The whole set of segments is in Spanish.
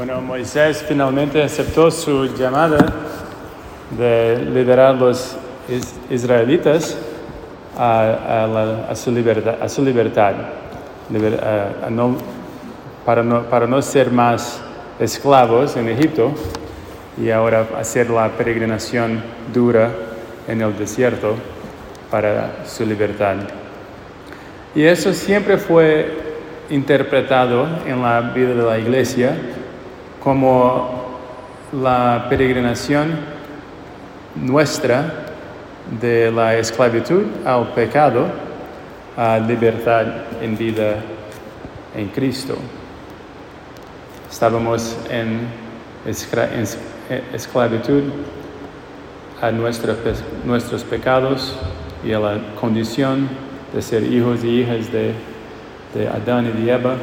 Bueno, Moisés finalmente aceptó su llamada de liderar los is- israelitas a, su libertad, a su para no ser más esclavos en Egipto y ahora hacer la peregrinación dura en el desierto para su libertad. Y eso siempre fue interpretado en la vida de la iglesia como la peregrinación nuestra de la esclavitud al pecado a libertad en vida en Cristo. Estábamos en, eh, esclavitud a nuestra nuestros pecados y a la condición de ser hijos y hijas de, de Adán y de Eva.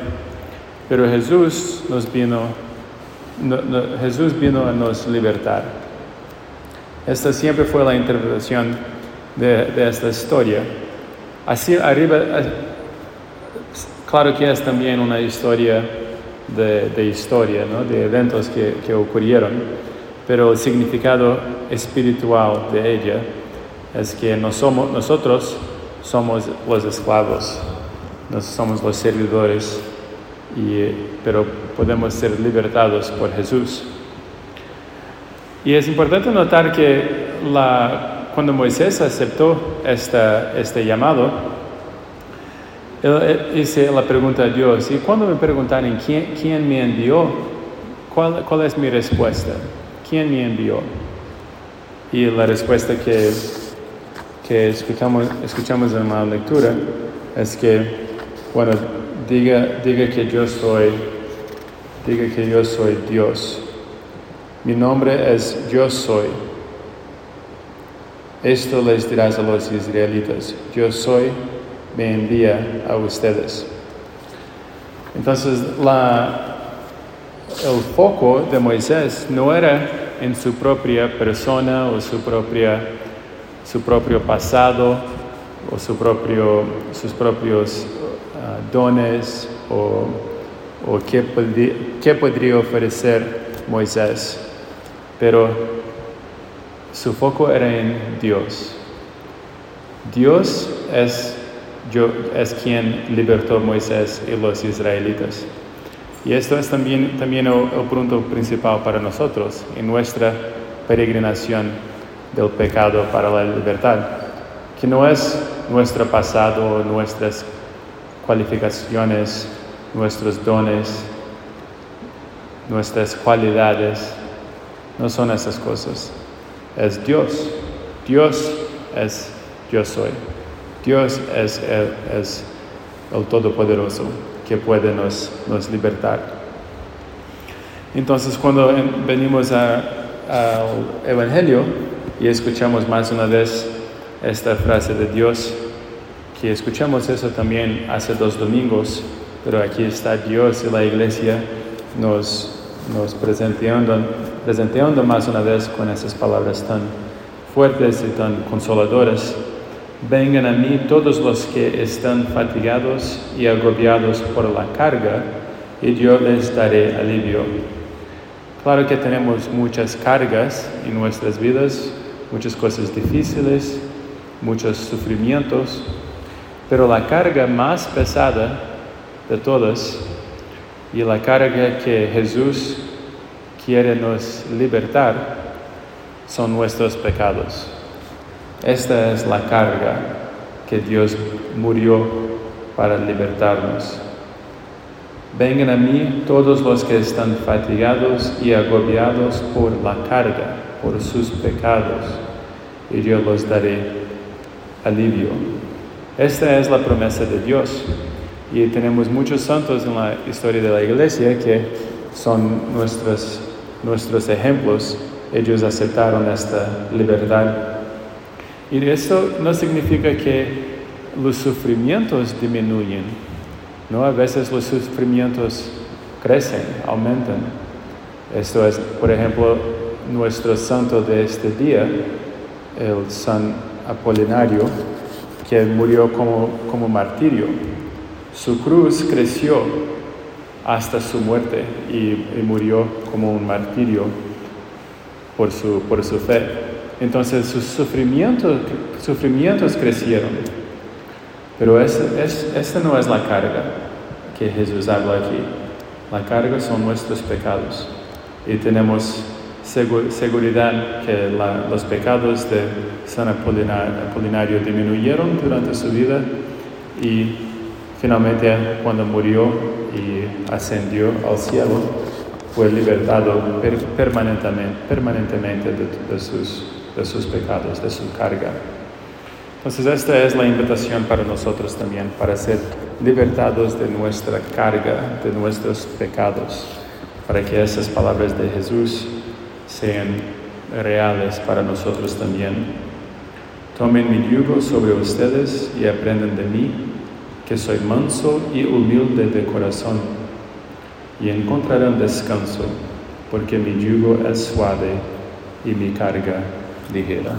Pero Jesús nos vino, Jesús vino a nos libertar. Esta siempre fue la interpretación de, esta historia. Así arriba, eh, claro que es también una historia de, de historia, ¿no? de eventos que, que ocurrieron, pero el significado espiritual de ella es que no somos, nosotros somos los esclavos, no somos los servidores, y, pero podemos ser libertados por Jesús. Y es importante notar que la, cuando Moisés aceptó esta, este llamado, él, hice la pregunta a Dios, y cuando me preguntaron quién, quién me envió, ¿cuál, ¿cuál es mi respuesta? ¿Quién me envió? Y la respuesta que, que escuchamos, escuchamos en la lectura es que, bueno, diga, diga que yo soy, diga que yo soy Dios. Mi nombre es Yo soy. Esto les dirás a los israelitas. Yo soy, me envía a ustedes. Entonces, el foco de Moisés no era en su propia persona o su, propia, su propio pasado o su propio, sus propios ah, dones o, o qué, qué podría ofrecer Moisés, pero su foco era en Dios. Dios es, yo, es quien libertó a Moisés y los israelitas. Y esto es también, también el, el punto principal para nosotros en nuestra peregrinación del pecado para la libertad, que no es nuestro pasado, nuestras cualificaciones, nuestros dones, nuestras cualidades, no son esas cosas. Es Dios. Dios es yo soy. Dios es el, es el Todopoderoso que puede nos, nos libertar. Entonces cuando en- venimos al Evangelio y escuchamos más una vez esta frase de Dios, que escuchamos eso también hace dos domingos, pero aquí está Dios y la iglesia nos, nos presentando, presentando más una vez con esas palabras tan fuertes y tan consoladoras. Vengan a mí todos los que están fatigados y agobiados por la carga, y yo les daré alivio. Claro que tenemos muchas cargas en nuestras vidas, muchas cosas difíciles, muchos sufrimientos, pero la carga más pesada de todas y la carga que Jesús quiere nos libertar son nuestros pecados. Esta es la carga que Dios murió para libertarnos. Vengan a mí todos los que están fatigados y agobiados por la carga, por sus pecados, y yo los daré alivio. Esta es la promesa de Dios. Y tenemos muchos santos en la historia de la iglesia que son nuestros, nuestros ejemplos. Ellos aceptaron esta libertad. Y esto no significa que los sufrimientos disminuyen. ¿no? A veces los sufrimientos crecen, aumentan. Esto es, por ejemplo, nuestro santo de este día, el San Apolinario, que murió como, como martirio. Su cruz creció hasta su muerte y, murió como un martirio por su, por su fe. Entonces sus sufrimientos, sufrimientos crecieron. Pero esta es, no es la carga que Jesús habla aquí. La carga son nuestros pecados. Y tenemos seguridad que los pecados de San Apolinario disminuyeron durante su vida y finalmente cuando murió y ascendió al cielo fue libertado permanentemente, permanentemente de, sus, de sus pecados, de su carga. Entonces esta es la invitación para nosotros también, para ser libertados de nuestra carga, de nuestros pecados, para que esas palabras de Jesús sean reales para nosotros también. Tomen mi yugo sobre ustedes y aprendan de mí, que soy manso y humilde de corazón, y encontrarán descanso, porque mi yugo es suave y mi carga ligera.